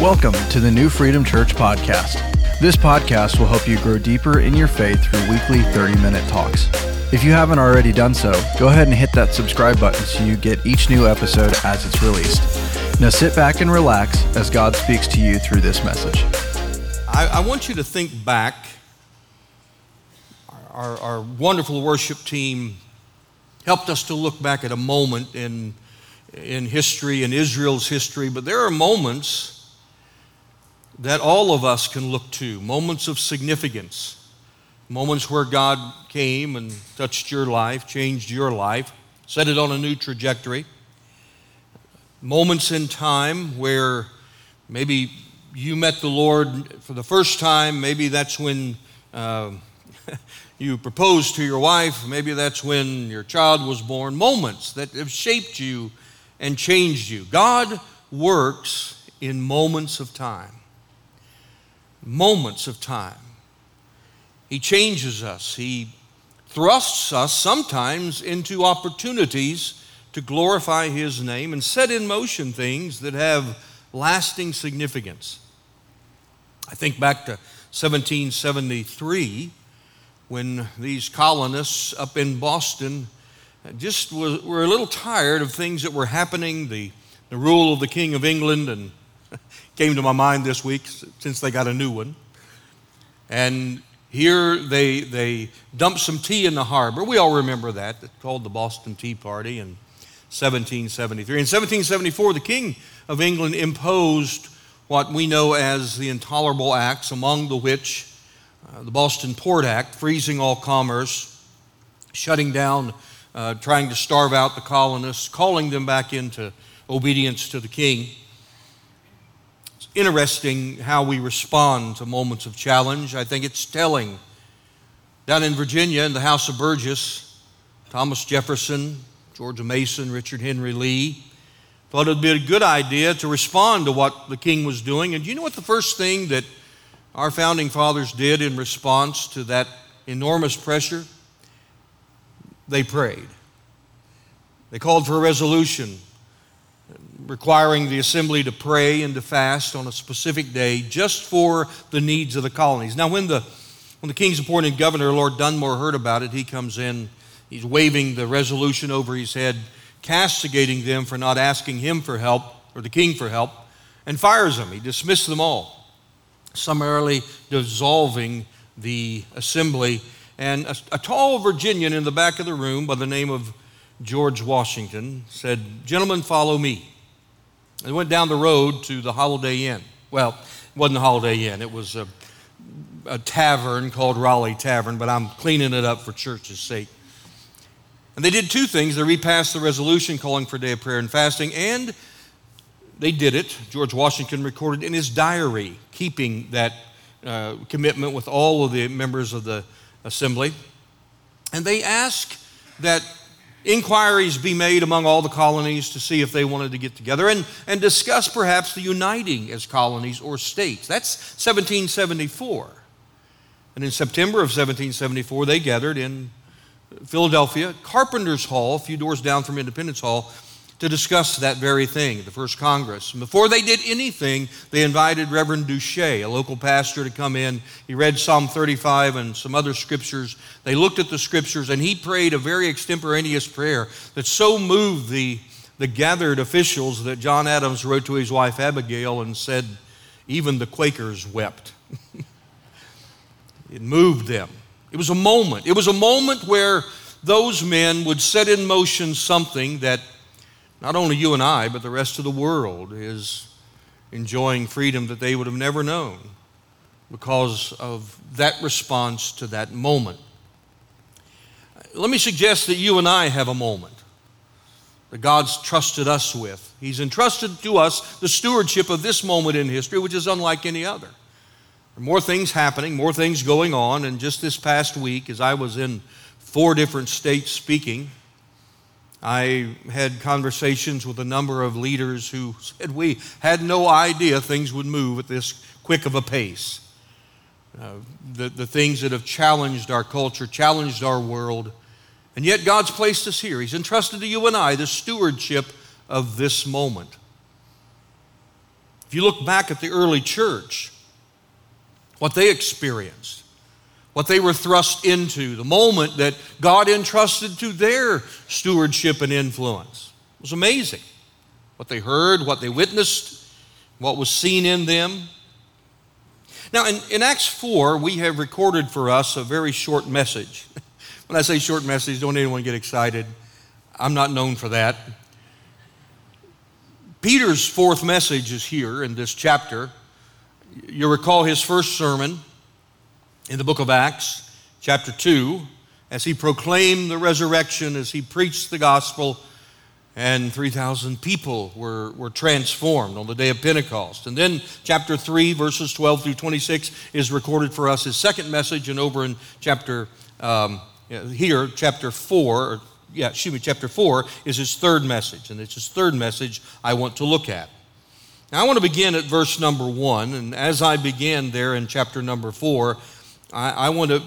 Welcome to the New Freedom Church podcast. This podcast will help you grow deeper in your faith through weekly 30 minute talks. If you haven't already done so, go ahead and hit that subscribe button so you get each new episode as it's released. Now sit back and relax as God speaks to you through this message. I, I want you to think back. Our, our wonderful worship team helped us to look back at a moment in, in history, in Israel's history, but there are moments that all of us can look to, moments of significance, moments where God came and touched your life, changed your life, set it on a new trajectory, moments in time where maybe you met the Lord for the first time, maybe that's when. Uh, you proposed to your wife, maybe that's when your child was born, moments that have shaped you and changed you. God works in moments of time moments of time. He changes us, He thrusts us sometimes into opportunities to glorify His name and set in motion things that have lasting significance. I think back to 1773 when these colonists up in Boston just were a little tired of things that were happening, the, the rule of the King of England and came to my mind this week since they got a new one. And here they, they dumped some tea in the harbor. We all remember that. It's called the Boston Tea Party in 1773. In 1774, the King of England imposed what we know as the Intolerable Acts, among the which uh, the Boston Port Act, freezing all commerce, shutting down, uh, trying to starve out the colonists, calling them back into obedience to the king interesting how we respond to moments of challenge. I think it's telling. Down in Virginia, in the House of Burgess, Thomas Jefferson, George Mason, Richard Henry Lee thought it would be a good idea to respond to what the king was doing. And do you know what the first thing that our founding fathers did in response to that enormous pressure? They prayed. They called for a resolution requiring the assembly to pray and to fast on a specific day just for the needs of the colonies. Now, when the, when the king's appointed governor, Lord Dunmore, heard about it, he comes in, he's waving the resolution over his head, castigating them for not asking him for help, or the king for help, and fires them. He dismissed them all, summarily dissolving the assembly. And a, a tall Virginian in the back of the room by the name of George Washington said, Gentlemen, follow me. They went down the road to the Holiday Inn. Well, it wasn't the Holiday Inn, it was a, a tavern called Raleigh Tavern, but I'm cleaning it up for church's sake. And they did two things. They repassed the resolution calling for a day of prayer and fasting, and they did it. George Washington recorded in his diary, keeping that uh, commitment with all of the members of the assembly. And they asked that inquiries be made among all the colonies to see if they wanted to get together and, and discuss perhaps the uniting as colonies or states. That's 1774. And in September of 1774, they gathered in Philadelphia, Carpenter's Hall, a few doors down from Independence Hall, to discuss that very thing, the first Congress. And before they did anything, they invited Reverend Duché, a local pastor, to come in. He read Psalm 35 and some other scriptures. They looked at the scriptures, and he prayed a very extemporaneous prayer that so moved the, the gathered officials that John Adams wrote to his wife Abigail and said, Even the Quakers wept. it moved them. It was a moment. It was a moment where those men would set in motion something that not only you and I, but the rest of the world is enjoying freedom that they would have never known because of that response to that moment. Let me suggest that you and I have a moment that God's trusted us with. He's entrusted to us the stewardship of this moment in history, which is unlike any other. There are more things happening, more things going on, and just this past week, as I was in four different states speaking, I had conversations with a number of leaders who said we had no idea things would move at this quick of a pace. Uh, the, the things that have challenged our culture, challenged our world, and yet God's placed us here. He's entrusted to you and I the stewardship of this moment. If you look back at the early church, what they experienced, what they were thrust into, the moment that God entrusted to their stewardship and influence. It was amazing. What they heard, what they witnessed, what was seen in them. Now, in, in Acts 4, we have recorded for us a very short message. when I say short message, don't anyone get excited. I'm not known for that. Peter's fourth message is here in this chapter. You'll recall his first sermon in the book of Acts, chapter 2, as he proclaimed the resurrection, as he preached the gospel, and 3,000 people were, were transformed on the day of Pentecost. And then chapter 3, verses 12 through 26, is recorded for us his second message, and over in chapter, um, here, chapter 4, or, yeah, excuse me, chapter 4 is his third message, and it's his third message I want to look at. Now, I want to begin at verse number 1, and as I begin there in chapter number 4, I, I want to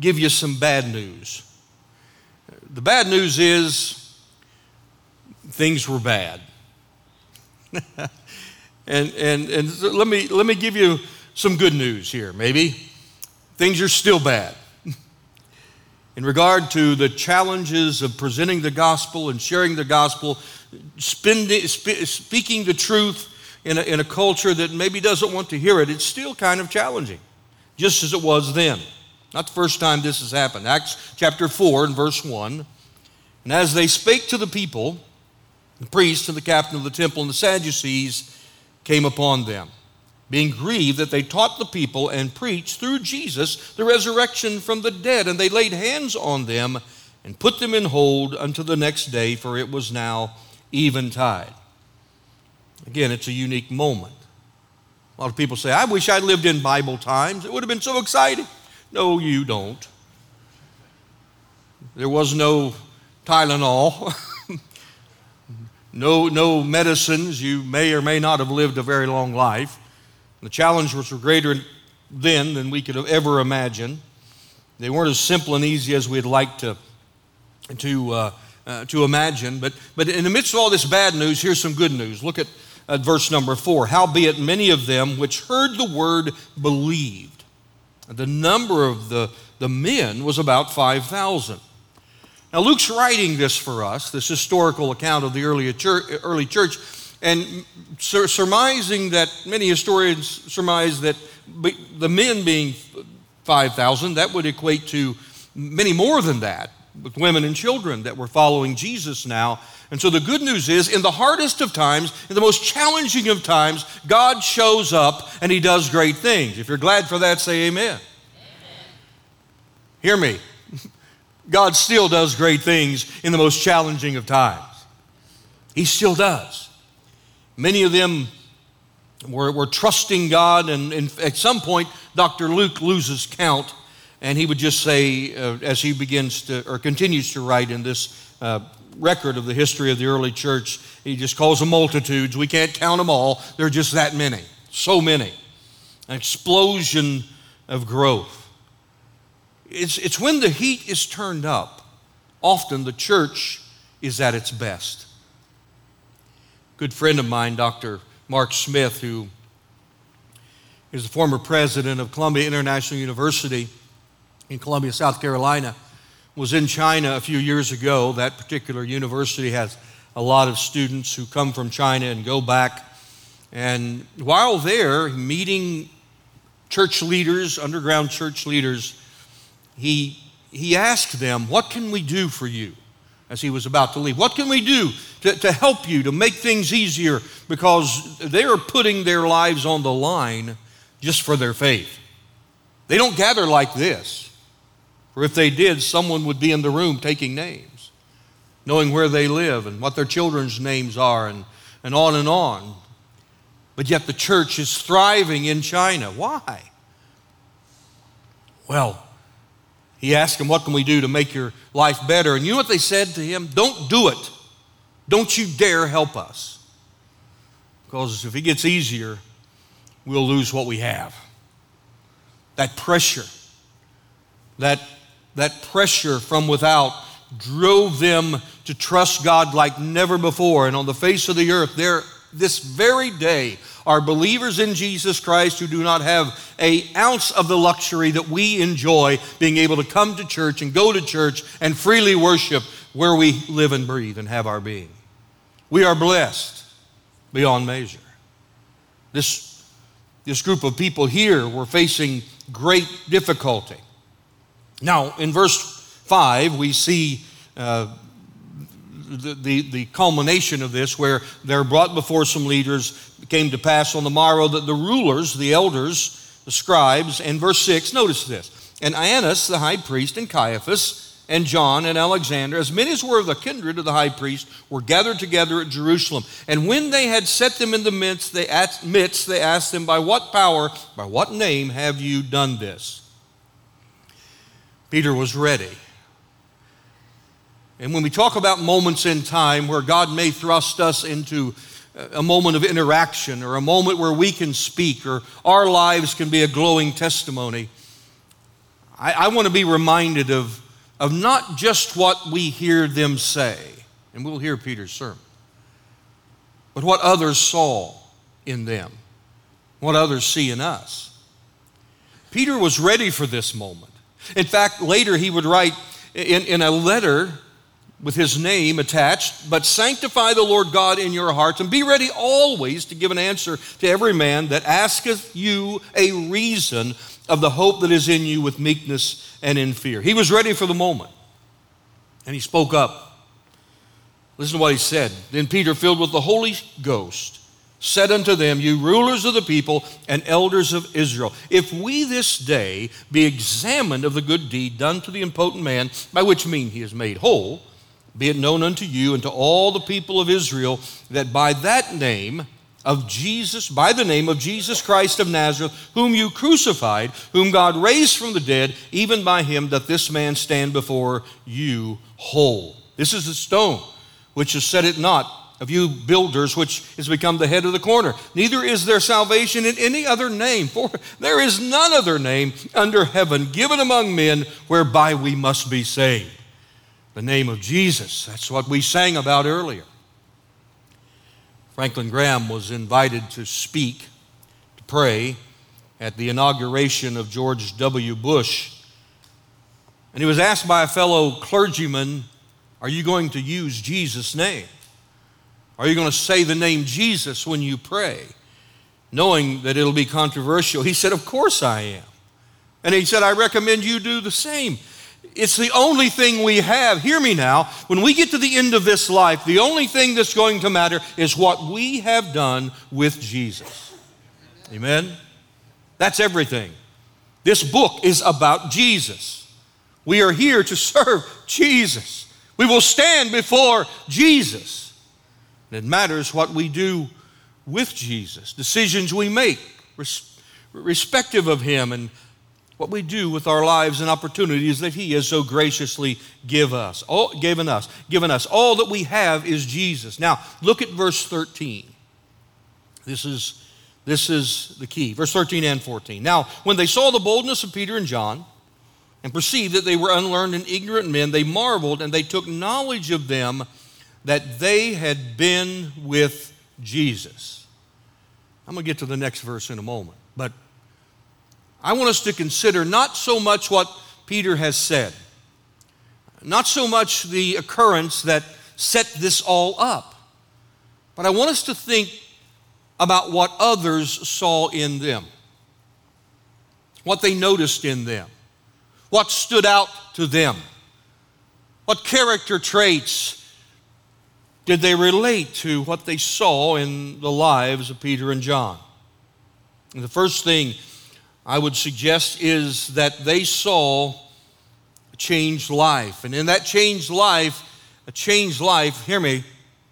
give you some bad news. The bad news is things were bad. and and, and let, me, let me give you some good news here, maybe. Things are still bad in regard to the challenges of presenting the gospel and sharing the gospel, spending, sp- speaking the truth in a, in a culture that maybe doesn't want to hear it, it's still kind of challenging, just as it was then. Not the first time this has happened. Acts chapter 4 and verse 1. And as they spake to the people, the priests and the captain of the temple and the Sadducees came upon them being grieved that they taught the people and preached through Jesus the resurrection from the dead. And they laid hands on them and put them in hold until the next day, for it was now eventide. Again, it's a unique moment. A lot of people say, I wish I lived in Bible times. It would have been so exciting. No, you don't. There was no Tylenol, no, no medicines. You may or may not have lived a very long life. The challenges were greater then than we could have ever imagined. They weren't as simple and easy as we'd like to, to, uh, uh, to imagine. But, but in the midst of all this bad news, here's some good news. Look at, at verse number four. Howbeit, many of them which heard the word believed. The number of the, the men was about 5,000. Now, Luke's writing this for us, this historical account of the early church, early church and sur- surmising that many historians surmise that the men being 5,000, that would equate to many more than that, with women and children that were following Jesus now. And so the good news is, in the hardest of times, in the most challenging of times, God shows up and he does great things. If you're glad for that, say amen. amen. Hear me. God still does great things in the most challenging of times. He still does. Many of them were, were trusting God, and, and, at some point, Dr. Luke loses count, and he would just say, uh, as he begins to, or continues to write in this uh, record of the history of the early church, he just calls them multitudes. We can't count them all, they're just that many, so many. An explosion of growth. It's, it's when the heat is turned up, often the church is at its best good friend of mine, Dr. Mark Smith, who is the former president of Columbia International University in Columbia, South Carolina, was in China a few years ago. That particular university has a lot of students who come from China and go back. And while there, meeting church leaders, underground church leaders, he, he asked them, What can we do for you? as he was about to leave. What can we do to, to help you, to make things easier? Because they are putting their lives on the line just for their faith. They don't gather like this. For if they did, someone would be in the room taking names, knowing where they live and what their children's names are, and, and on and on. But yet the church is thriving in China. Why? Well, he asked him, What can we do to make your life better? And you know what they said to him? Don't do it. Don't you dare help us. Because if it gets easier, we'll lose what we have. That pressure, that, that pressure from without drove them to trust God like never before. And on the face of the earth, there, this very day are believers in Jesus Christ who do not have a ounce of the luxury that we enjoy being able to come to church and go to church and freely worship where we live and breathe and have our being. We are blessed beyond measure. This, this group of people here were facing great difficulty. Now, in verse 5, we see uh, the, the, the, culmination of this where they're brought before some leaders. It came to pass on the morrow that the rulers, the elders, the scribes, and verse 6, notice this. And Annas, the high priest, and Caiaphas, and John and Alexander, as many as were of the kindred of the high priest, were gathered together at Jerusalem. And when they had set them in the midst, they asked, midst, they asked them, By what power, by what name have you done this? Peter was ready. And when we talk about moments in time where God may thrust us into a moment of interaction or a moment where we can speak or our lives can be a glowing testimony, I, I want to be reminded of, of not just what we hear them say, and we'll hear Peter's sermon, but what others saw in them, what others see in us. Peter was ready for this moment. In fact, later he would write in, in a letter with his name attached, but sanctify the Lord God in your hearts, and be ready always to give an answer to every man that asketh you a reason of the hope that is in you with meekness and in fear. He was ready for the moment, and he spoke up. Listen to what he said. Then Peter, filled with the Holy Ghost, said unto them, You rulers of the people and elders of Israel, if we this day be examined of the good deed done to the impotent man, by which mean he is made whole, be it known unto you and to all the people of Israel that by that name of Jesus, by the name of Jesus Christ of Nazareth, whom you crucified, whom God raised from the dead, even by him that this man stand before you whole. This is the stone which is set at naught of you builders, which is become the head of the corner. Neither is there salvation in any other name, for there is none other name under heaven given among men whereby we must be saved. The name of Jesus. That's what we sang about earlier. Franklin Graham was invited to speak, to pray at the inauguration of George W. Bush. And he was asked by a fellow clergyman, Are you going to use Jesus' name? Are you going to say the name Jesus when you pray? Knowing that it'll be controversial. He said, Of course I am. And he said, I recommend you do the same. It's the only thing we have. Hear me now. When we get to the end of this life, the only thing that's going to matter is what we have done with Jesus. Amen? That's everything. This book is about Jesus. We are here to serve Jesus. We will stand before Jesus. It matters what we do with Jesus, decisions we make, res- respective of Him, and what we do with our lives and opportunities that He has so graciously give us, all, given us, given us. All that we have is Jesus. Now, look at verse 13. This is, this is the key. Verse 13 and 14. Now, when they saw the boldness of Peter and John, and perceived that they were unlearned and ignorant men, they marveled and they took knowledge of them that they had been with Jesus. I'm going to get to the next verse in a moment, but I want us to consider not so much what Peter has said, not so much the occurrence that set this all up, but I want us to think about what others saw in them, what they noticed in them, what stood out to them, what character traits did they relate to what they saw in the lives of Peter and John? And the first thing I would suggest is that they saw a changed life. And in that changed life, a changed life, hear me,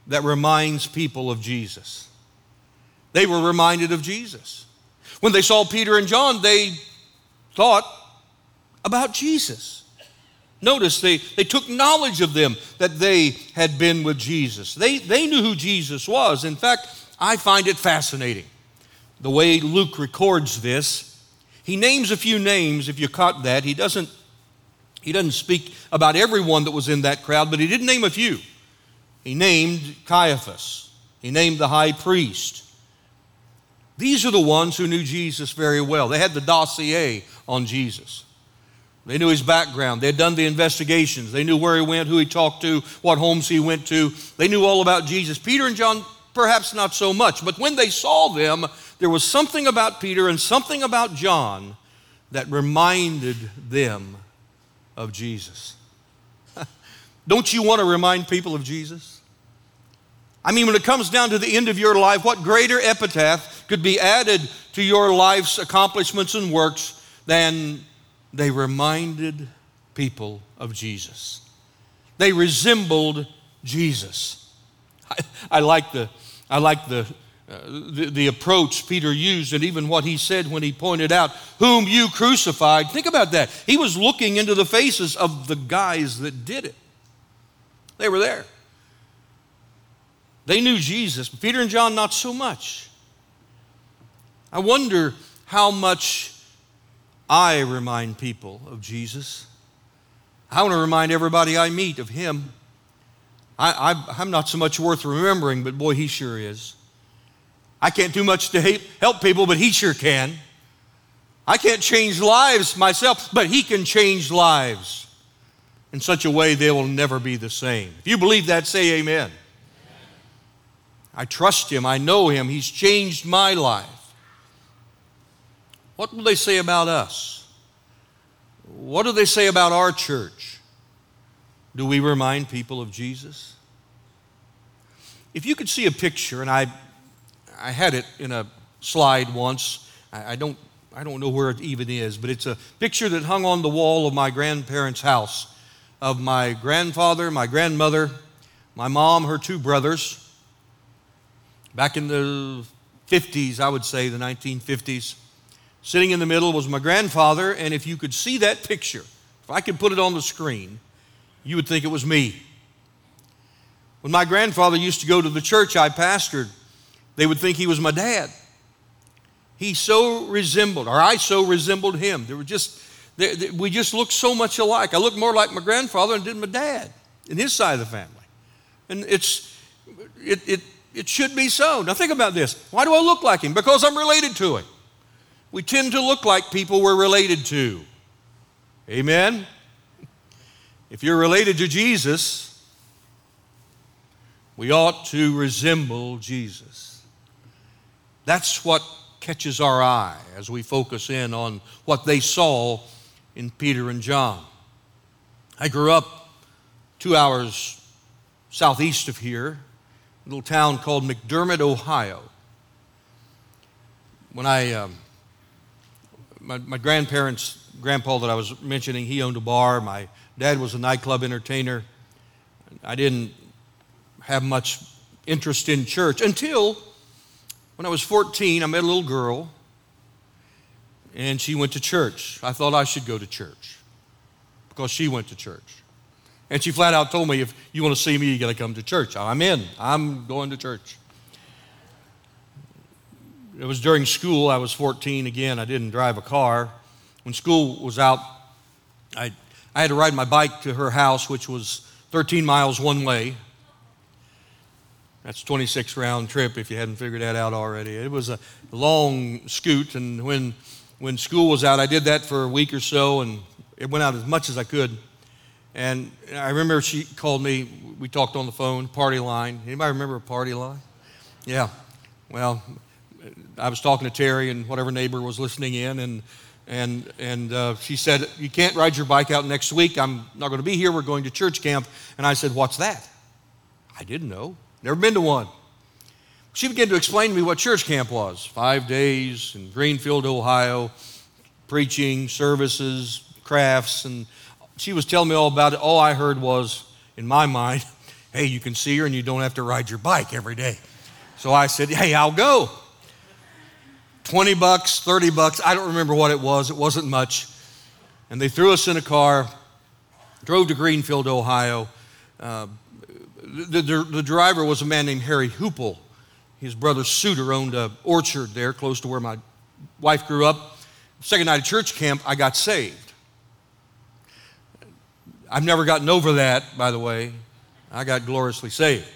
that reminds people of Jesus. They were reminded of Jesus. When they saw Peter and John, they thought about Jesus. Notice they, they took knowledge of them that they had been with Jesus. They, they knew who Jesus was. In fact, I find it fascinating the way Luke records this. He names a few names, if you caught that. He doesn't, he doesn't speak about everyone that was in that crowd, but he did name a few. He named Caiaphas, He named the high priest. These are the ones who knew Jesus very well. They had the dossier on Jesus. They knew his background. They had done the investigations. They knew where he went, who he talked to, what homes he went to. They knew all about Jesus. Peter and John, perhaps not so much, but when they saw them, there was something about Peter and something about John that reminded them of Jesus. Don't you want to remind people of Jesus? I mean, when it comes down to the end of your life, what greater epitaph could be added to your life's accomplishments and works than they reminded people of Jesus? They resembled Jesus. I, I like the, I like the, uh, the, the approach Peter used and even what he said when he pointed out, Whom you crucified. Think about that. He was looking into the faces of the guys that did it. They were there. They knew Jesus, but Peter and John, not so much. I wonder how much I remind people of Jesus. I want to remind everybody I meet of Him. I, am not so much worth remembering, but boy, He sure is. I can't do much to help people, but He sure can. I can't change lives myself, but He can change lives in such a way they will never be the same. If you believe that, say amen. I trust him. I know him. He's changed my life. What will they say about us? What do they say about our church? Do we remind people of Jesus? If you could see a picture, and I, I had it in a slide once, I, I, don't, I don't know where it even is, but it's a picture that hung on the wall of my grandparents' house of my grandfather, my grandmother, my mom, her two brothers, Back in the 50s, I would say, the 1950s, sitting in the middle was my grandfather, and if you could see that picture, if I could put it on the screen, you would think it was me. When my grandfather used to go to the church I pastored, they would think he was my dad. He so resembled, or I so resembled him. There were just, they, they, we just looked so much alike. I looked more like my grandfather than did my dad in his side of the family. And it's, it, it it should be so. Now, think about this. Why do I look like him? Because I'm related to him. We tend to look like people we're related to. Amen? If you're related to Jesus, we ought to resemble Jesus. That's what catches our eye as we focus in on what they saw in Peter and John. I grew up two hours southeast of here a little town called McDermott, Ohio. When I, um, my, my grandparents, grandpa that I was mentioning, he owned a bar. My dad was a nightclub entertainer. I didn't have much interest in church until when I was 14, I met a little girl and she went to church. I thought I should go to church because she went to church. And she flat out told me, if you want to see me, you got to come to church. I'm in. I'm going to church. It was during school. I was 14 again. I didn't drive a car. When school was out, I, I had to ride my bike to her house, which was 13 miles one way. That's 26 round trip if you hadn't figured that out already. It was a long scoot, and when, when school was out, I did that for a week or so, and it went out as much as I could. And I remember she called me, we talked on the phone, party line. Anybody remember a party line? Yeah. Well, I was talking to Terry and whatever neighbor was listening in, and, and, and uh, she said, You can't ride your bike out next week. I'm not going to be here. We're going to church camp. And I said, What's that? I didn't know. Never been to one. She began to explain to me what church camp was five days in Greenfield, Ohio, preaching, services, crafts, and she was telling me all about it. All I heard was, in my mind, hey, you can see her and you don't have to ride your bike every day. So I said, hey, I'll go. 20 bucks, 30 bucks, I don't remember what it was. It wasn't much. And they threw us in a car, drove to Greenfield, Ohio. Uh, the, the, the, driver was a man named Harry Hoople. His brother Suter owned an orchard there close to where my wife grew up. Second night of church camp, I got saved. I've never gotten over that, by the way. I got gloriously saved.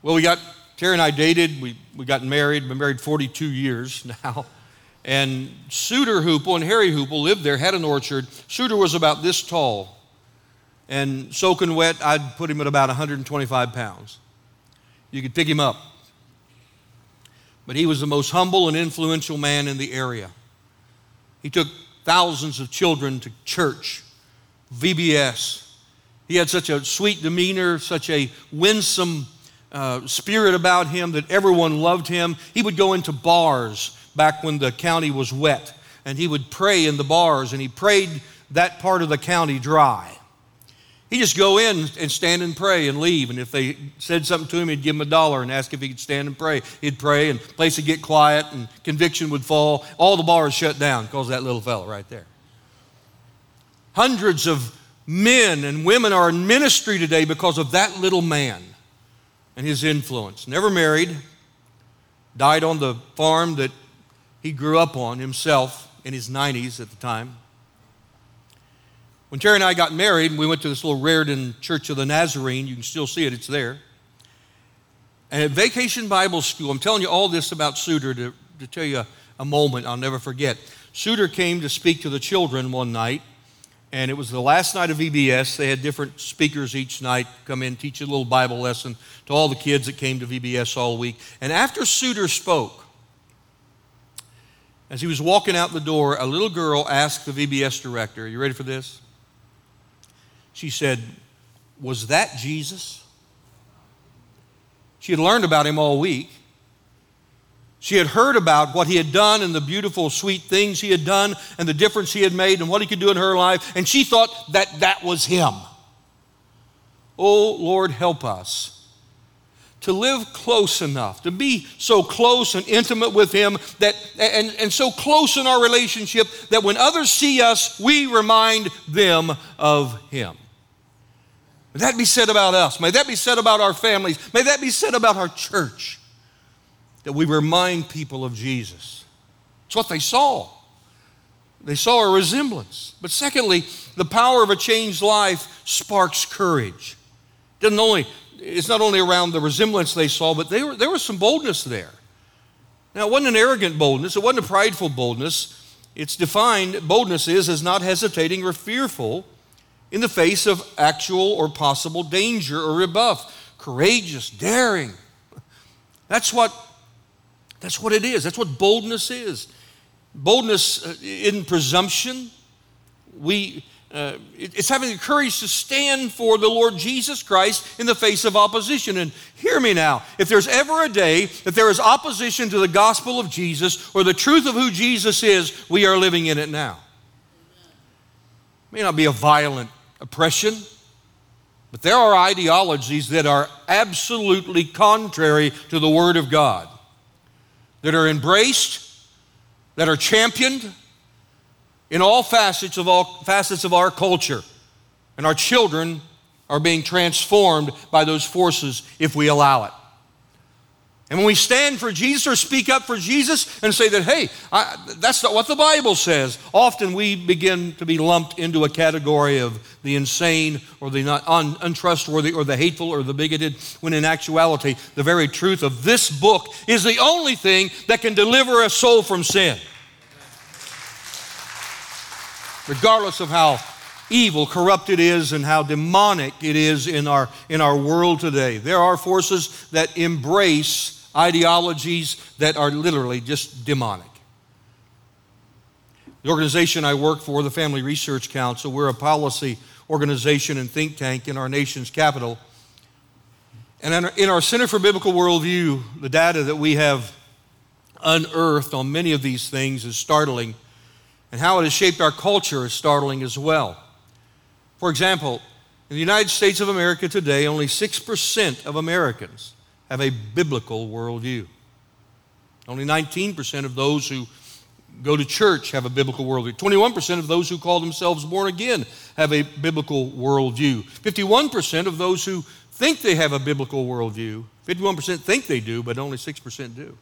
Well, we got, Terry and I dated, we, we got married, been married 42 years now. And Suter Hoople and Harry Hoople lived there, had an orchard. Suter was about this tall. And soaking wet, I'd put him at about 125 pounds. You could pick him up. But he was the most humble and influential man in the area. He took thousands of children to church, VBS. He had such a sweet demeanor, such a winsome uh, spirit about him that everyone loved him. He would go into bars back when the county was wet, and he would pray in the bars, and he prayed that part of the county dry. He'd just go in and stand and pray and leave. And if they said something to him, he'd give him a dollar and ask if he could stand and pray. He'd pray, and place would get quiet, and conviction would fall. All the bars shut down because that little fellow right there. Hundreds of men and women are in ministry today because of that little man and his influence. Never married, died on the farm that he grew up on himself in his 90s at the time. When Terry and I got married, we went to this little Raritan Church of the Nazarene. You can still see it, it's there. And at Vacation Bible School, I'm telling you all this about Suter to, to tell you a, a moment I'll never forget. Suter came to speak to the children one night, and it was the last night of VBS. They had different speakers each night come in, teach a little Bible lesson to all the kids that came to VBS all week. And after Suter spoke, as he was walking out the door, a little girl asked the VBS director, Are You ready for this? She said, Was that Jesus? She had learned about him all week. She had heard about what he had done and the beautiful, sweet things he had done and the difference he had made and what he could do in her life, and she thought that that was him. Oh, Lord, help us to live close enough, to be so close and intimate with him that and, and so close in our relationship that when others see us, we remind them of him. May that be said about us. May that be said about our families. May that be said about our church that we remind people of Jesus. It's what they saw. They saw a resemblance. But secondly, the power of a changed life sparks courage. Doesn't only, it's not only around the resemblance they saw, but were, there was some boldness there. Now, it wasn't an arrogant boldness, it wasn't a prideful boldness. It's defined, boldness is, as not hesitating or fearful in the face of actual or possible danger or rebuff. Courageous, daring. That's what that's what it is. That's what boldness is. Boldness uh, in presumption. We, uh, it's having the courage to stand for the Lord Jesus Christ in the face of opposition. And hear me now if there's ever a day that there is opposition to the gospel of Jesus or the truth of who Jesus is, we are living in it now. It may not be a violent oppression, but there are ideologies that are absolutely contrary to the Word of God that are embraced, that are championed in all facets of all facets of our culture. And our children are being transformed by those forces if we allow it. And when we stand for Jesus or speak up for Jesus and say that, hey, I, that's not what the Bible says, often we begin to be lumped into a category of the insane or the not un, untrustworthy or the hateful or the bigoted, when in actuality, the very truth of this book is the only thing that can deliver a soul from sin. Regardless of how evil, corrupt it is, and how demonic it is in our, in our world today. There are forces that embrace ideologies that are literally just demonic. The organization I work for, the Family Research Council, we're a policy organization and think tank in our nation's capital. And in our Center for Biblical Worldview, the data that we have unearthed on many of these things is startling, and how it has shaped our culture is startling as well. For example, in the United States of America today, only 6% of Americans have a biblical worldview. Only 19% of those who go to church have a biblical worldview. 21% of those who call themselves born again have a biblical worldview. 51% of those who think they have a biblical worldview, 51% think they do, but only 6% do.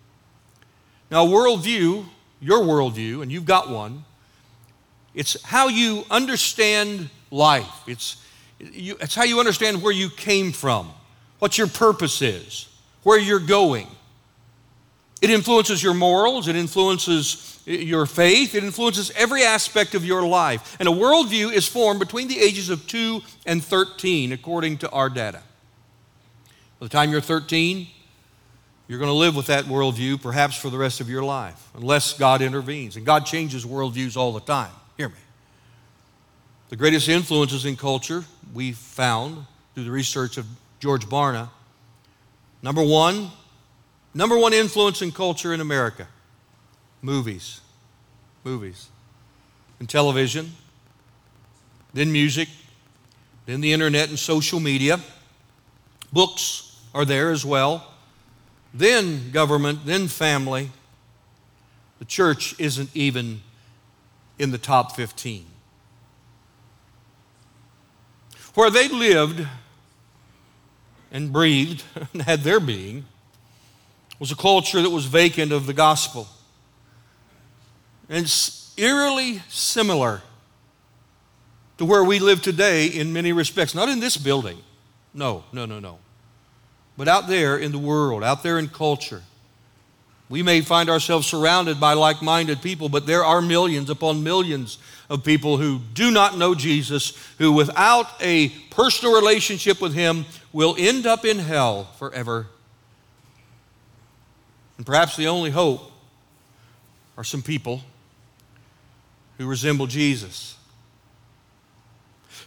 Now, worldview, your worldview, and you've got one, it's how you understand life. It's, you, it's how you understand where you came from, what your purpose is where you're going. It influences your morals, it influences your faith, it influences every aspect of your life. And a worldview is formed between the ages of 2 and 13, according to our data. By the time you're 13, you're going to live with that worldview perhaps for the rest of your life, unless God intervenes. And God changes worldviews all the time. The greatest influences in culture we found through the research of George Barna. Number one, number one influence in culture in America movies. Movies. And television, then music, then the internet and social media. Books are there as well. Then government, then family. The church isn't even in the top 15. Where they lived and breathed and had their being was a culture that was vacant of the gospel. And it's eerily similar to where we live today in many respects. Not in this building. No, no, no, no. But out there in the world, out there in culture. We may find ourselves surrounded by like minded people, but there are millions upon millions of people who do not know Jesus, who without a personal relationship with Him will end up in hell forever. And perhaps the only hope are some people who resemble Jesus,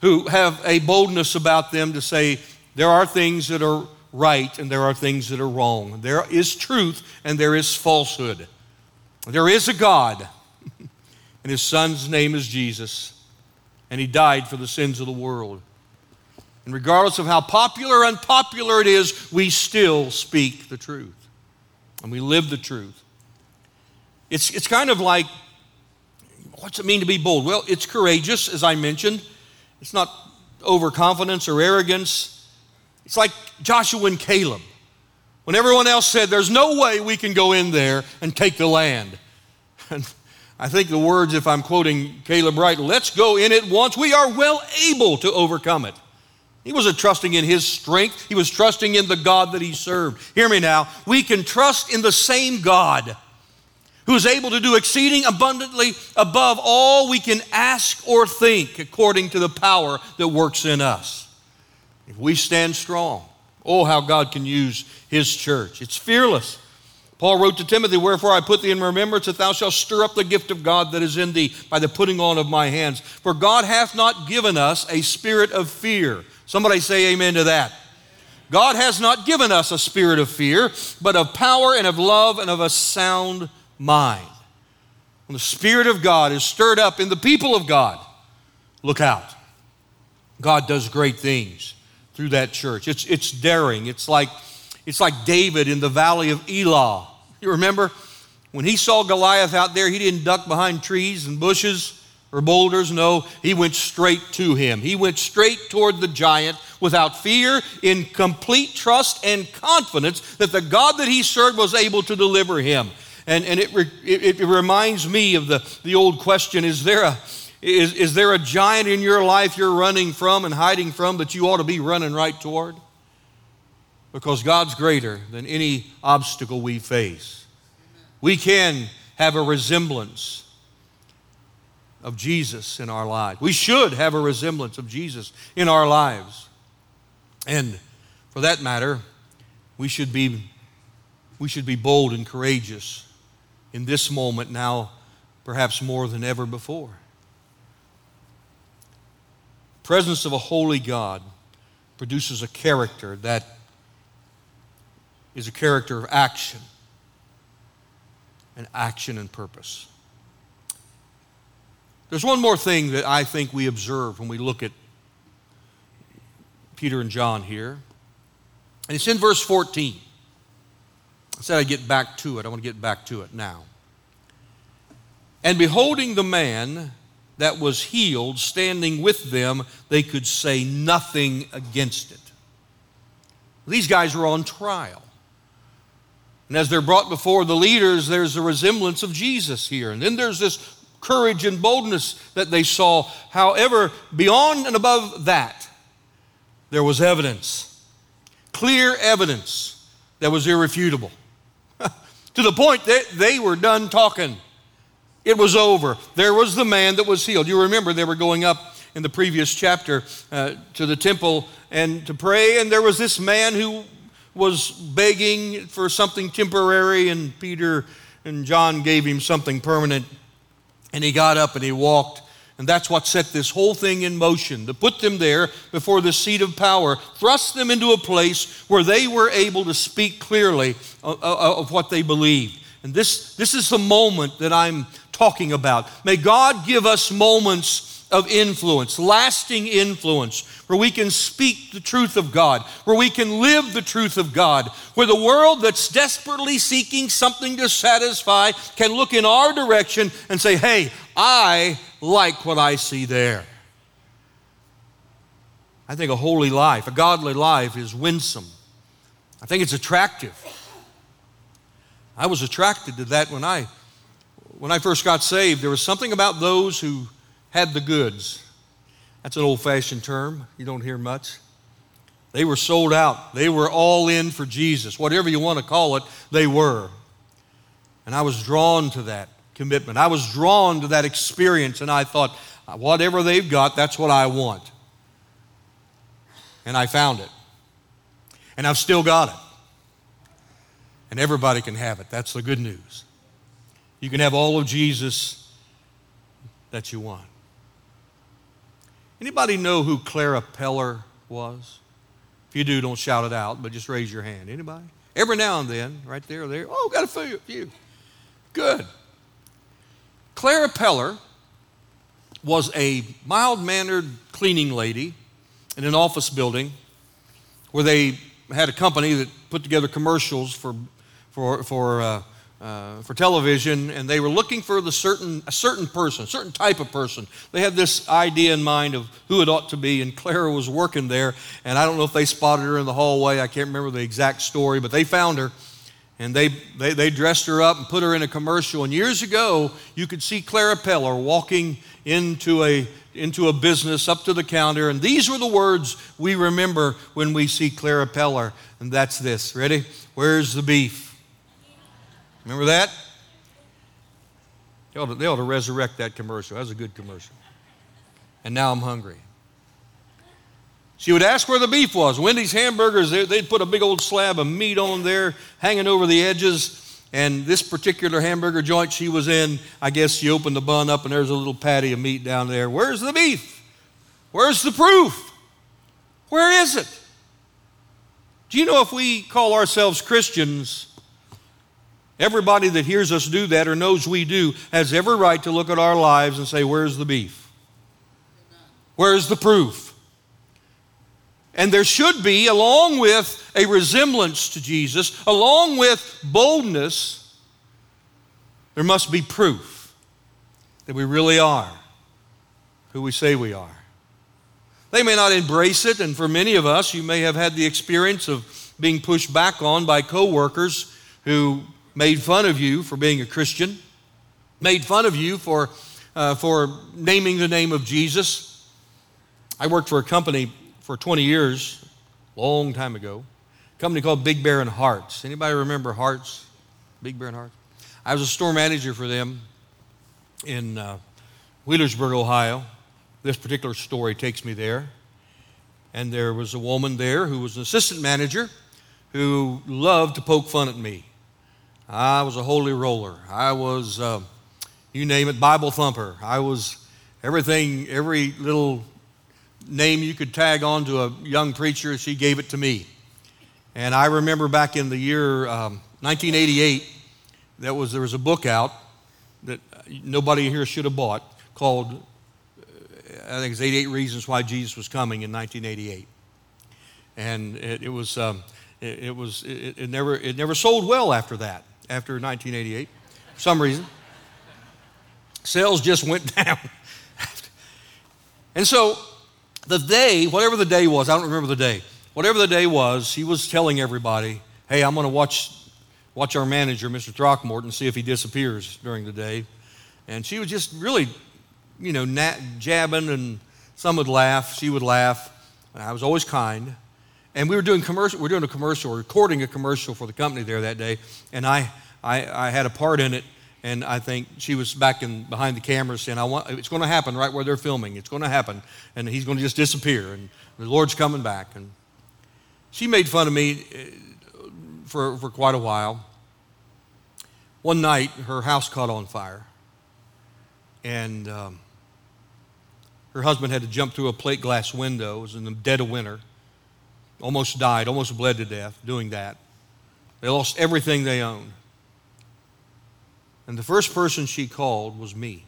who have a boldness about them to say, there are things that are right and there are things that are wrong. There is truth and there is falsehood. There is a God, and his son's name is Jesus, and he died for the sins of the world. And regardless of how popular or unpopular it is, we still speak the truth and we live the truth. It's, it's kind of like what's it mean to be bold? Well, it's courageous, as I mentioned. It's not overconfidence or arrogance. It's like Joshua and Caleb. When everyone else said, There's no way we can go in there and take the land. And I think the words, if I'm quoting Caleb right, let's go in it once. We are well able to overcome it. He wasn't trusting in his strength, he was trusting in the God that he served. Hear me now. We can trust in the same God who is able to do exceeding abundantly above all we can ask or think according to the power that works in us. If we stand strong, oh, how God can use His church. It's fearless. Paul wrote to Timothy, Wherefore I put thee in remembrance that thou shalt stir up the gift of God that is in thee by the putting on of my hands. For God hath not given us a spirit of fear. Somebody say amen to that. God has not given us a spirit of fear, but of power and of love and of a sound mind. When the Spirit of God is stirred up in the people of God, look out. God does great things through that church. It's, it's daring. It's like, it's like David in the valley of Elah. You remember? When he saw Goliath out there, he didn't duck behind trees and bushes or boulders. No, he went straight to him. He went straight toward the giant without fear, in complete trust and confidence that the God that he served was able to deliver him. And, and it, it, it reminds me of the, the old question is there a is, is there a giant in your life you're running from and hiding from that you ought to be running right toward? Because God's greater than any obstacle we face. We can have a resemblance of Jesus in our lives. We should have a resemblance of Jesus in our lives. And for that matter, we should be, we should be bold and courageous in this moment now, perhaps more than ever before presence of a holy God produces a character that is a character of action and action and purpose. There's one more thing that I think we observe when we look at Peter and John here, and it's in verse 14. I said I'd get back to it. I want to get back to it now. And beholding the man that was healed standing with them, they could say nothing against it. These guys were on trial. And as they're brought before the leaders, there's a resemblance of Jesus here. And then there's this courage and boldness that they saw. However, beyond and above that, there was evidence, clear evidence that was irrefutable. to the point that they were done talking. It was over. There was the man that was healed. You remember they were going up in the previous chapter uh, to the temple and to pray, and there was this man who was begging for something temporary, and Peter and John gave him something permanent. And he got up and he walked and that's what set this whole thing in motion to put them there before the seat of power, thrust them into a place where they were able to speak clearly of, of what they believed. And this, this is the moment that I'm talking about. May God give us moments of influence, lasting influence, where we can speak the truth of God, where we can live the truth of God, where the world that's desperately seeking something to satisfy can look in our direction and say, Hey, I like what I see there. I think a holy life, a godly life, is winsome. I think it's attractive. I was attracted to that when I when I first got saved. There was something about those who had the goods. That's an old fashioned term, you don't hear much. They were sold out, they were all in for Jesus. Whatever you want to call it, they were. And I was drawn to that commitment. I was drawn to that experience, and I thought, whatever they've got, that's what I want. And I found it. And I've still got it. And everybody can have it. That's the good news. You can have all of Jesus that you want. Anybody know who Clara Peller was? If you do, don't shout it out, but just raise your hand. Anybody? Every now and then, right there there. Oh, got a few. Good. Clara Peller was a mild mannered cleaning lady in an office building where they had a company that put together commercials for, for, for uh, uh, for television, and they were looking for the certain, a certain person, a certain type of person. They had this idea in mind of who it ought to be, and Clara was working there. And I don't know if they spotted her in the hallway. I can't remember the exact story, but they found her, and they, they, they dressed her up and put her in a commercial. And years ago, you could see Clara Peller walking into a, into a business up to the counter, and these were the words we remember when we see Clara Peller, and that's this. Ready? Where's the beef? Remember that? They ought, to, they ought to resurrect that commercial. That was a good commercial. And now I'm hungry. She would ask where the beef was. Wendy's hamburgers, they'd put a big old slab of meat on there, hanging over the edges. And this particular hamburger joint she was in, I guess she opened the bun up and there's a little patty of meat down there. Where's the beef? Where's the proof? Where is it? Do you know if we call ourselves Christians, Everybody that hears us do that or knows we do has every right to look at our lives and say, Where's the beef? Where's the proof? And there should be, along with a resemblance to Jesus, along with boldness, there must be proof that we really are who we say we are. They may not embrace it, and for many of us, you may have had the experience of being pushed back on by coworkers who made fun of you for being a Christian, made fun of you for, uh, for naming the name of Jesus. I worked for a company for 20 years, long time ago, a company called Big Bear and Harts. Anybody remember Harts? Big Bear and Harts? I was a store manager for them in uh, Wheelersburg, Ohio. This particular story takes me there. And there was a woman there who was an assistant manager who loved to poke fun at me. I was a holy roller. I was, uh, you name it, Bible thumper. I was everything, every little name you could tag on to a young preacher, she gave it to me. And I remember back in the year um, 1988, that was, there was a book out that nobody here should have bought called, uh, I think it's 88 Reasons Why Jesus Was Coming in 1988. And it, it was, um, it, it, was it, it, never, it never sold well after that after 1988 for some reason. Sales just went down. and so the day, whatever the day was, I don't remember the day, whatever the day was, he was telling everybody, hey, I'm going to watch, watch our manager, Mr. Throckmorton, see if he disappears during the day. And she was just really, you know, nat- jabbing, and some would laugh, she would laugh. And I was always kind. And we were doing commercial. We were doing a commercial, recording a commercial for the company there that day, and I, I, I had a part in it. And I think she was back in behind the camera saying, "I want it's going to happen right where they're filming. It's going to happen, and he's going to just disappear, and the Lord's coming back." And she made fun of me uh, for for quite a while. One night, her house caught on fire, and um, her husband had to jump through a plate glass window. It was in the dead of winter almost died, almost bled to death doing that. They lost everything they owned. And the first person she called was me.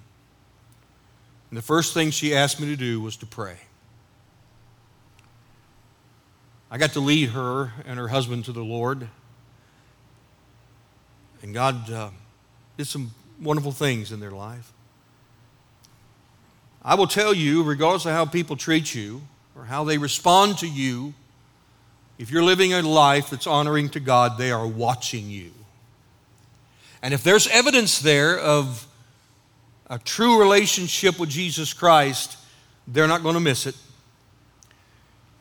And the first thing she asked me to do was to pray. I got to lead her and her husband to the Lord. And God uh, did some wonderful things in their life. I will tell you, regardless of how people treat you or how they respond to you, if you're living a life that's honoring to God, they are watching you. And if there's evidence there of a true relationship with Jesus Christ, they're not going to miss it.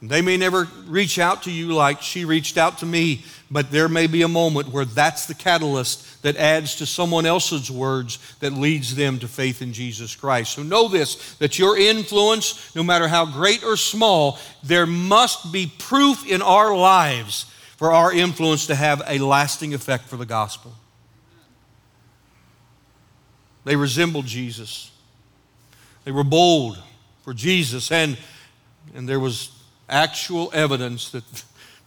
They may never reach out to you like she reached out to me, but there may be a moment where that's the catalyst that adds to someone else's words that leads them to faith in Jesus Christ. So know this that your influence, no matter how great or small, there must be proof in our lives for our influence to have a lasting effect for the gospel. They resembled Jesus. They were bold for Jesus, and, and there was actual evidence that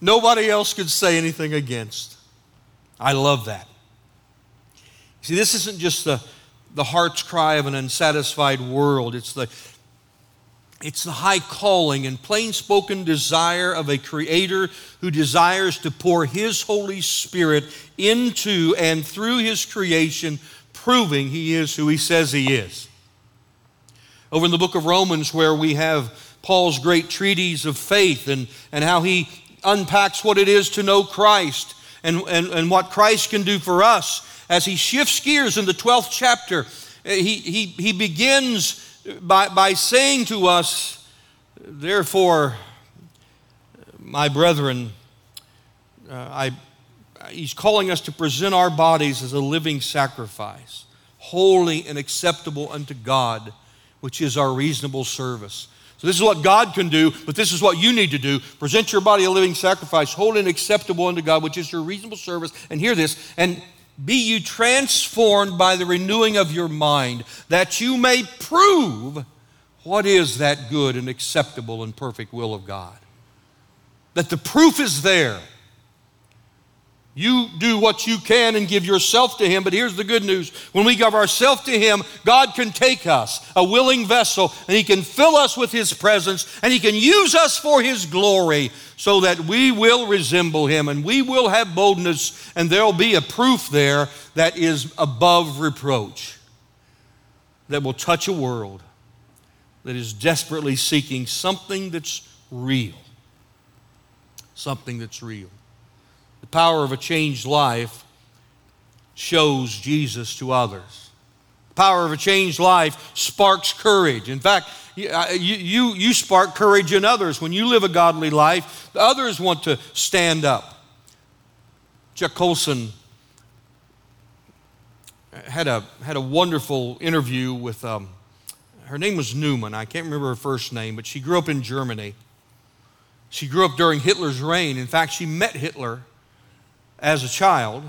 nobody else could say anything against. I love that. See, this isn't just the, the heart's cry of an unsatisfied world, it's the, it's the high calling and plain spoken desire of a creator who desires to pour his Holy Spirit into and through his creation, proving he is who he says he is. Over in the book of Romans, where we have Paul's great treatise of faith and, and how he unpacks what it is to know Christ and, and, and what Christ can do for us. As he shifts gears in the 12th chapter, eh, he, he, he begins by, by saying to us, Therefore, my brethren, uh, I, he's calling us to present our bodies as a living sacrifice, holy and acceptable unto God, which is our reasonable service. So, this is what God can do, but this is what you need to do. Present your body a living sacrifice, holy and acceptable unto God, which is your reasonable service. And hear this, and be you transformed by the renewing of your mind, that you may prove what is that good and acceptable and perfect will of God. That the proof is there you do what you can and give yourself to Him. But here's the good news when we give ourselves to Him, God can take us, a willing vessel, and He can fill us with His presence, and He can use us for His glory so that we will resemble Him and we will have boldness, and there'll be a proof there that is above reproach, that will touch a world that is desperately seeking something that's real. Something that's real. Power of a changed life shows Jesus to others. The power of a changed life sparks courage. In fact, you, you, you spark courage in others. When you live a godly life, others want to stand up. Chuck Colson had a, had a wonderful interview with, um, her name was Newman. I can't remember her first name, but she grew up in Germany. She grew up during Hitler's reign. In fact, she met Hitler as a child.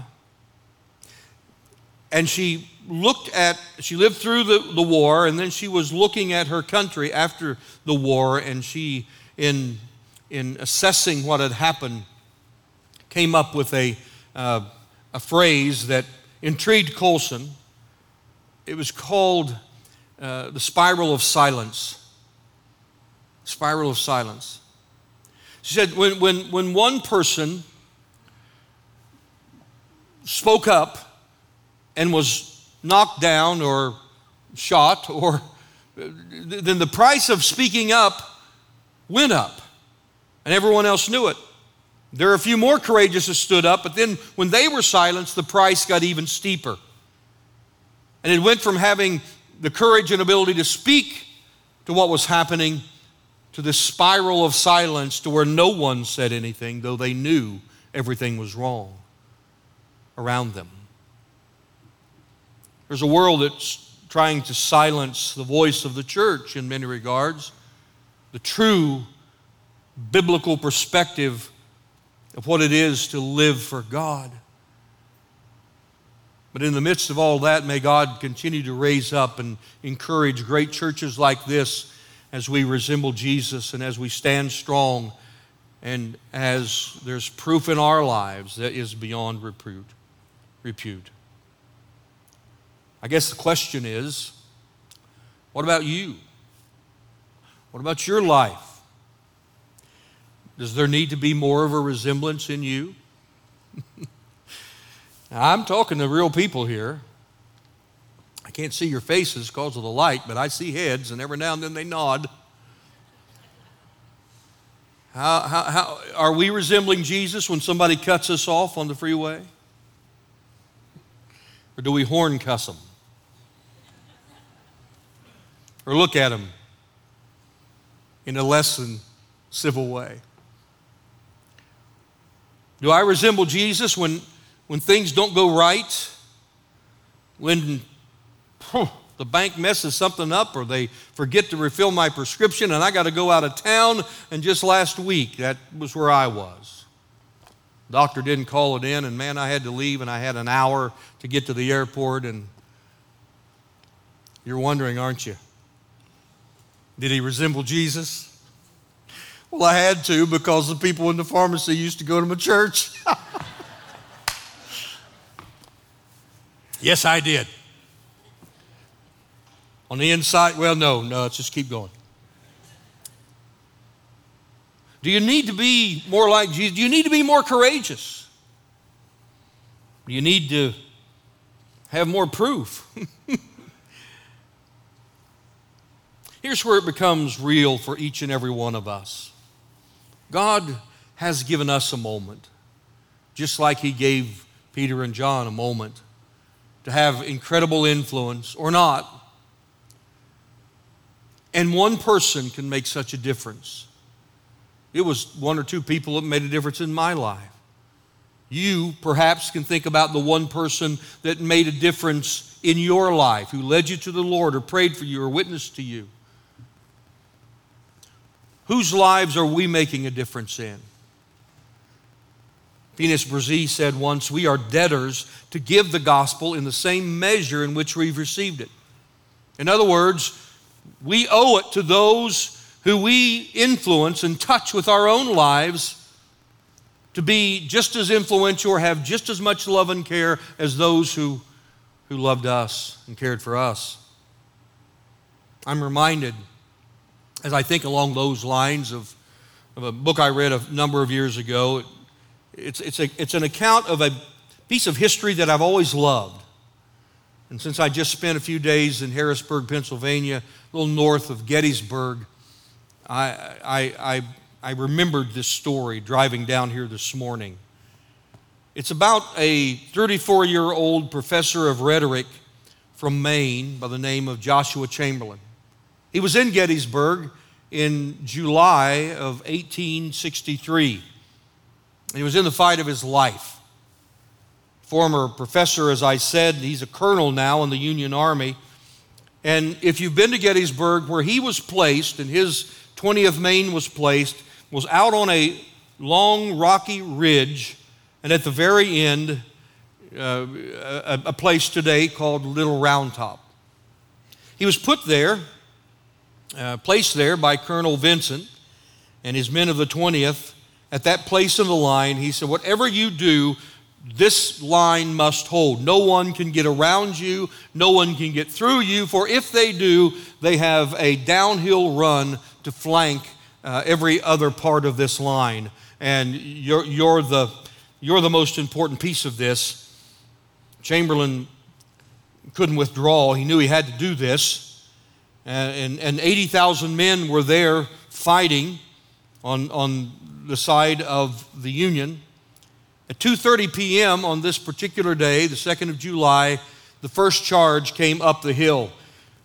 And she looked at, she lived through the, the war, and then she was looking at her country after the war, and she, in, in assessing what had happened, came up with a, uh, a phrase that intrigued Colson. It was called uh, the spiral of silence. Spiral of silence. She said, when, when, when one person spoke up and was knocked down or shot, or then the price of speaking up went up, and everyone else knew it. There are a few more courageous that stood up, but then when they were silenced, the price got even steeper. And it went from having the courage and ability to speak to what was happening to this spiral of silence to where no one said anything, though they knew everything was wrong around them. There's a world that's trying to silence the voice of the church in many regards, the true biblical perspective of what it is to live for God. But in the midst of all that, may God continue to raise up and encourage great churches like this as we resemble Jesus and as we stand strong and as there's proof in our lives that is beyond repute. Repute. I guess the question is what about you? What about your life? Does there need to be more of a resemblance in you? I'm talking to real people here. I can't see your faces because of the light, but I see heads, and every now and then they nod. How, how, how, are we resembling Jesus when somebody cuts us off on the freeway? Or do we horn cuss them? Or look at them in a less than civil way? Do I resemble Jesus when, when things don't go right? When the bank messes something up or they forget to refill my prescription and I got to go out of town. And just last week, that was where I was. Doctor didn't call it in, and man, I had to leave, and I had an hour to get to the airport. And you're wondering, aren't you? Did he resemble Jesus? Well, I had to because the people in the pharmacy used to go to my church. yes, I did. On the inside, well, no, no, let's just keep going. Do you need to be more like Jesus? Do you need to be more courageous? Do you need to have more proof? Here's where it becomes real for each and every one of us. God has given us a moment, just like He gave Peter and John a moment to have incredible influence or not and one person can make such a difference. It was one or two people that made a difference in my life. You perhaps can think about the one person that made a difference in your life, who led you to the Lord or prayed for you or witnessed to you. Whose lives are we making a difference in? Phineas Bresee said once, We are debtors to give the gospel in the same measure in which we've received it. In other words, we owe it to those who we influence and touch with our own lives to be just as influential or have just as much love and care as those who, who loved us and cared for us. I'm reminded, as I think along those lines, of, of a book I read a number of years ago. It's, it's, a, it's an account of a piece of history that I've always loved. And since I just spent a few days in Harrisburg, Pennsylvania, a little north of Gettysburg, I, I, I, remembered this story driving down here this morning. It's about a 34 year old professor of rhetoric from Maine by the name of Joshua Chamberlain. He was in Gettysburg in July of 1863. He was in the fight of his life former professor, as I said. He's a colonel now in the Union Army. And if you've been to Gettysburg, where he was placed and his 20th Maine was placed, was out on a long rocky ridge, and at the very end, uh, a, a place today called Little Round Top. He was put there, uh, placed there by Colonel Vincent and his men of the 20th. At that place in the line, he said, Whatever you do, this line must hold. No one can get around you, no one can get through you, for if they do, they have a downhill run to flank uh, every other part of this line. And you're, you're, the, you're the most important piece of this. Chamberlain couldn't withdraw, he knew he had to do this. And, and, and 80,000 men were there fighting on, on the side of the Union. At 2:30 p.m. on this particular day, the 2nd of July, the first charge came up the hill.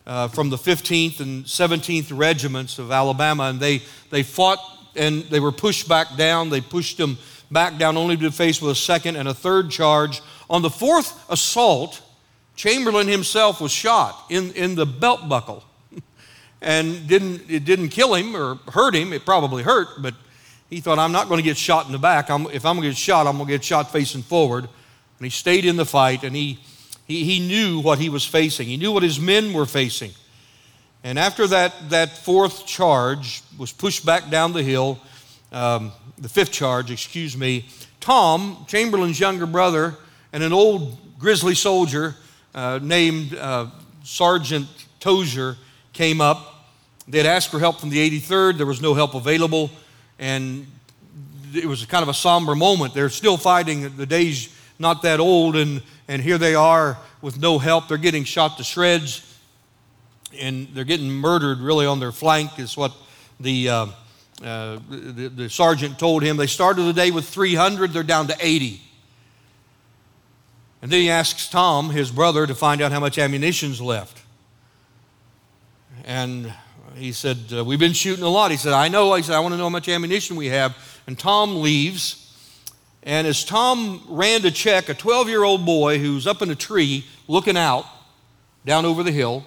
Uh, from the 15th and 17th regiments of Alabama, and they, they fought and they were pushed back down. They pushed them back down only to be faced with a second and a third charge. On the fourth assault, Chamberlain himself was shot in, in the belt buckle. and didn't, it didn't kill him or hurt him. It probably hurt, but he thought, I'm not going to get shot in the back. I'm, if I'm going to get shot, I'm going to get shot facing forward. And he stayed in the fight, and he, he, he knew what he was facing. He knew what his men were facing. And after that, that fourth charge was pushed back down the hill, um, the fifth charge, excuse me, Tom, Chamberlain's younger brother, and an old grizzly soldier uh, named uh, Sergeant Tozier came up. They had asked for help from the 83rd. There was no help available. And it was kind of a somber moment. They're still fighting. The day's not that old, and, and here they are with no help. They're getting shot to shreds, and they're getting murdered really on their flank, is what the, uh, uh, the, the sergeant told him. They started the day with 300, they're down to 80. And then he asks Tom, his brother, to find out how much ammunition's left. And he said, uh, We've been shooting a lot. He said, I know. He said, I want to know how much ammunition we have. And Tom leaves. And as Tom ran to check, a 12 year old boy who's up in a tree looking out down over the hill,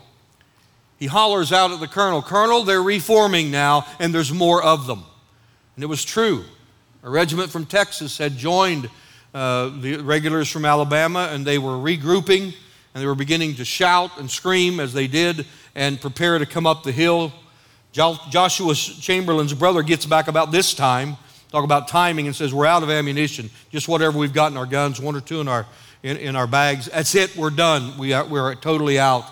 he hollers out at the colonel, Colonel, they're reforming now, and there's more of them. And it was true. A regiment from Texas had joined uh, the regulars from Alabama, and they were regrouping, and they were beginning to shout and scream as they did and prepare to come up the hill. Joshua Chamberlain's brother gets back about this time, talk about timing, and says, We're out of ammunition. Just whatever we've got in our guns, one or two in our, in, in our bags. That's it, we're done. We are, we're totally out.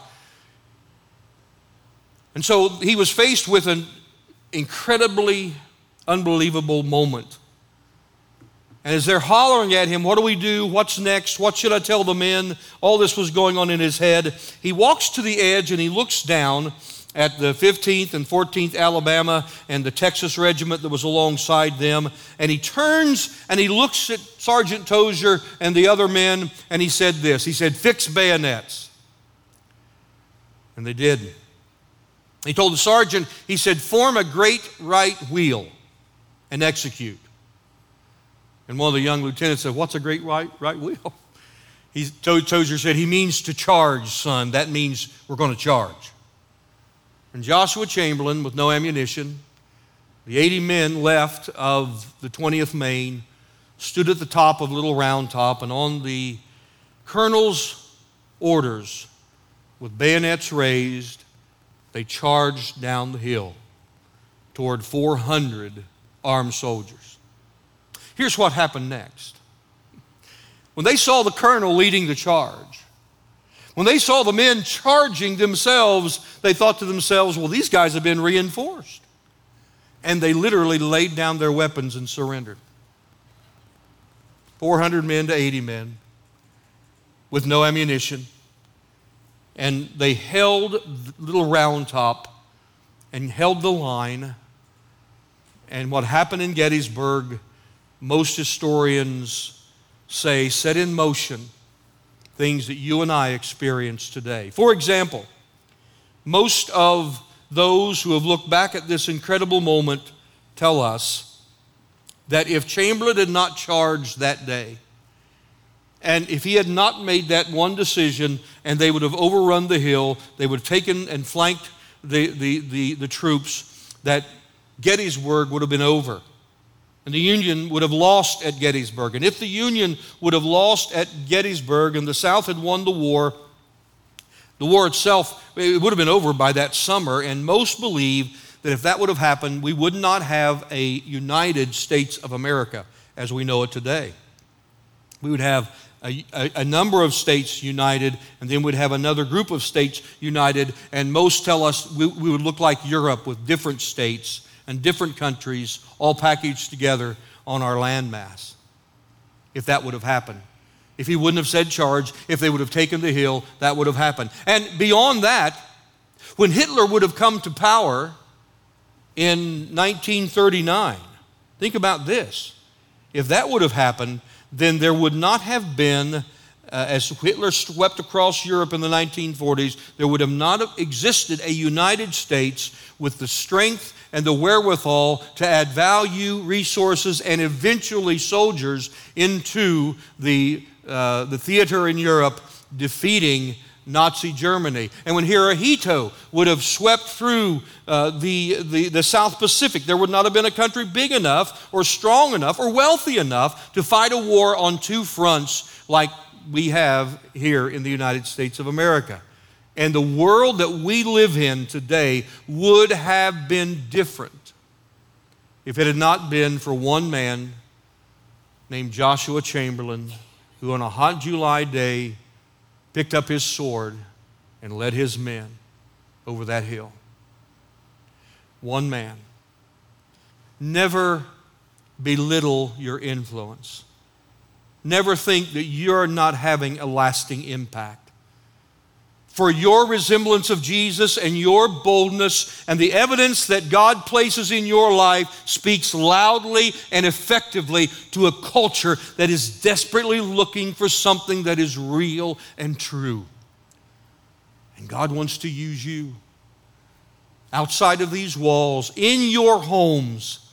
And so he was faced with an incredibly unbelievable moment. And as they're hollering at him, what do we do? What's next? What should I tell the men? All this was going on in his head. He walks to the edge and he looks down at the 15th and 14th Alabama and the Texas regiment that was alongside them. And he turns and he looks at Sergeant Tozier and the other men and he said this He said, Fix bayonets. And they did. He told the sergeant, he said, Form a great right wheel and execute. And one of the young lieutenants said, What's a great right, right wheel? He, Tozier said, He means to charge, son. That means we're going to charge. And Joshua Chamberlain, with no ammunition, the 80 men left of the 20th Maine, stood at the top of Little Round Top, and on the colonel's orders, with bayonets raised, they charged down the hill toward 400 armed soldiers. Here's what happened next. When they saw the colonel leading the charge, when they saw the men charging themselves, they thought to themselves, well, these guys have been reinforced. And they literally laid down their weapons and surrendered. 400 men to 80 men with no ammunition. And they held Little Round Top and held the line. And what happened in Gettysburg most historians say set in motion things that you and I experience today. For example, most of those who have looked back at this incredible moment tell us that if Chamberlain had not charged that day, and if he had not made that one decision and they would have overrun the hill, they would have taken and flanked the, the, the, the troops, that Gettysburg would have been over and the Union would have lost at Gettysburg. And if the Union would have lost at Gettysburg and the South had won the war, the war itself it would have been over by that summer. And most believe that if that would have happened, we would not have a United States of America as we know it today. We would have a, a, a, number of states united, and then we'd have another group of states united, and most tell us we, we would look like Europe with different states and different countries all packaged together on our landmass. If that would have happened. If he wouldn't have said charge, if they would have taken the hill, that would have happened. And beyond that, when Hitler would have come to power in 1939, think about this. If that would have happened, then there would not have been uh, as Hitler swept across Europe in the 1940s, there would have not have existed a United States with the strength and the wherewithal to add value, resources, and eventually soldiers into the, uh, the theater in Europe, defeating Nazi Germany. And when Hirohito would have swept through uh, the, the, the South Pacific, there would not have been a country big enough or strong enough or wealthy enough to fight a war on two fronts like we have here in the United States of America. And the world that we live in today would have been different if it had not been for one man named Joshua Chamberlain, who on a hot July day picked up his sword and led his men over that hill. One man. Never belittle your influence. Never think that you're not having a lasting impact. For your resemblance of Jesus and your boldness and the evidence that God places in your life speaks loudly and effectively to a culture that is desperately looking for something that is real and true. And God wants to use you outside of these walls, in your homes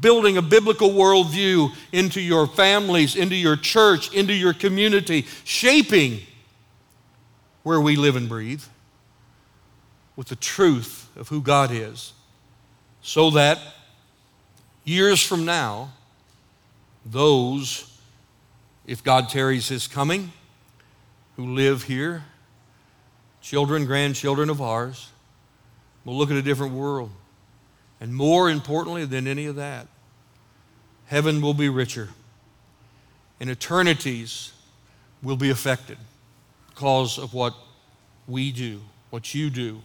building a biblical worldview into your families, into your church, into your community, shaping where we live and breathe with the truth of who God is, so that years from now, those, if God tarries his coming, who live here, children, grandchildren of ours, will look at a different world. And more importantly than any of that, heaven will be richer and eternities will be affected because of what we do, what you do,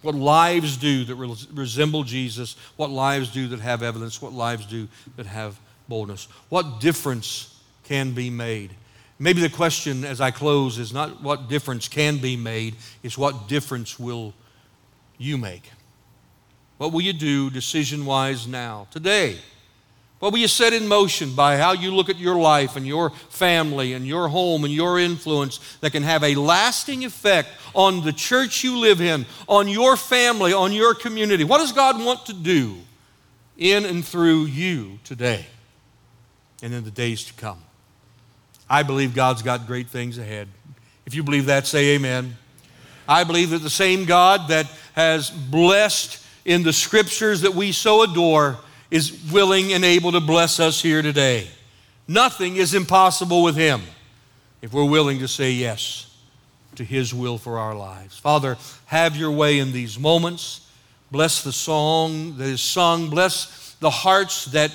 what lives do that re- resemble Jesus, what lives do that have evidence, what lives do that have boldness. What difference can be made? Maybe the question as I close is not what difference can be made, it's what difference will you make? What will you do decision wise now, today? What will you set in motion by how you look at your life and your family and your home and your influence that can have a lasting effect on the church you live in, on your family, on your community? What does God want to do in and through you today and in the days to come? I believe God's got great things ahead. If you believe that, say amen. I believe that the same God that has blessed in the scriptures that we so adore is willing and able to bless us here today. Nothing is impossible with Him if we're willing to say yes to His will for our lives. Father, have your way in these moments. Bless the song that is sung. Bless the hearts that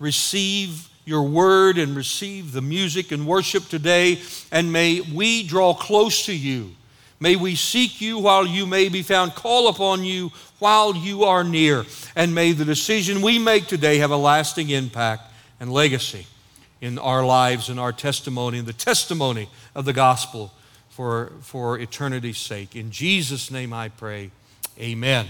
receive your word and receive the music and worship today. And may we draw close to you. May we seek you while you may be found. Call upon you while you are near. And may the decision we make today have a lasting impact and legacy in our lives and our testimony and the testimony of the gospel for, for eternity's sake. In Jesus' name I pray. Amen.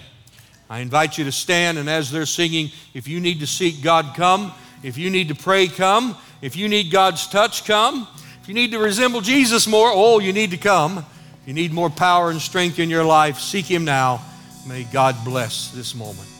I invite you to stand, and as they're singing, if you need to seek God, come. If you need to pray, come. If you need God's touch, come. If you need to resemble Jesus more, oh, you need to come. If you need more power and strength in your life, seek Him now. May God bless this moment.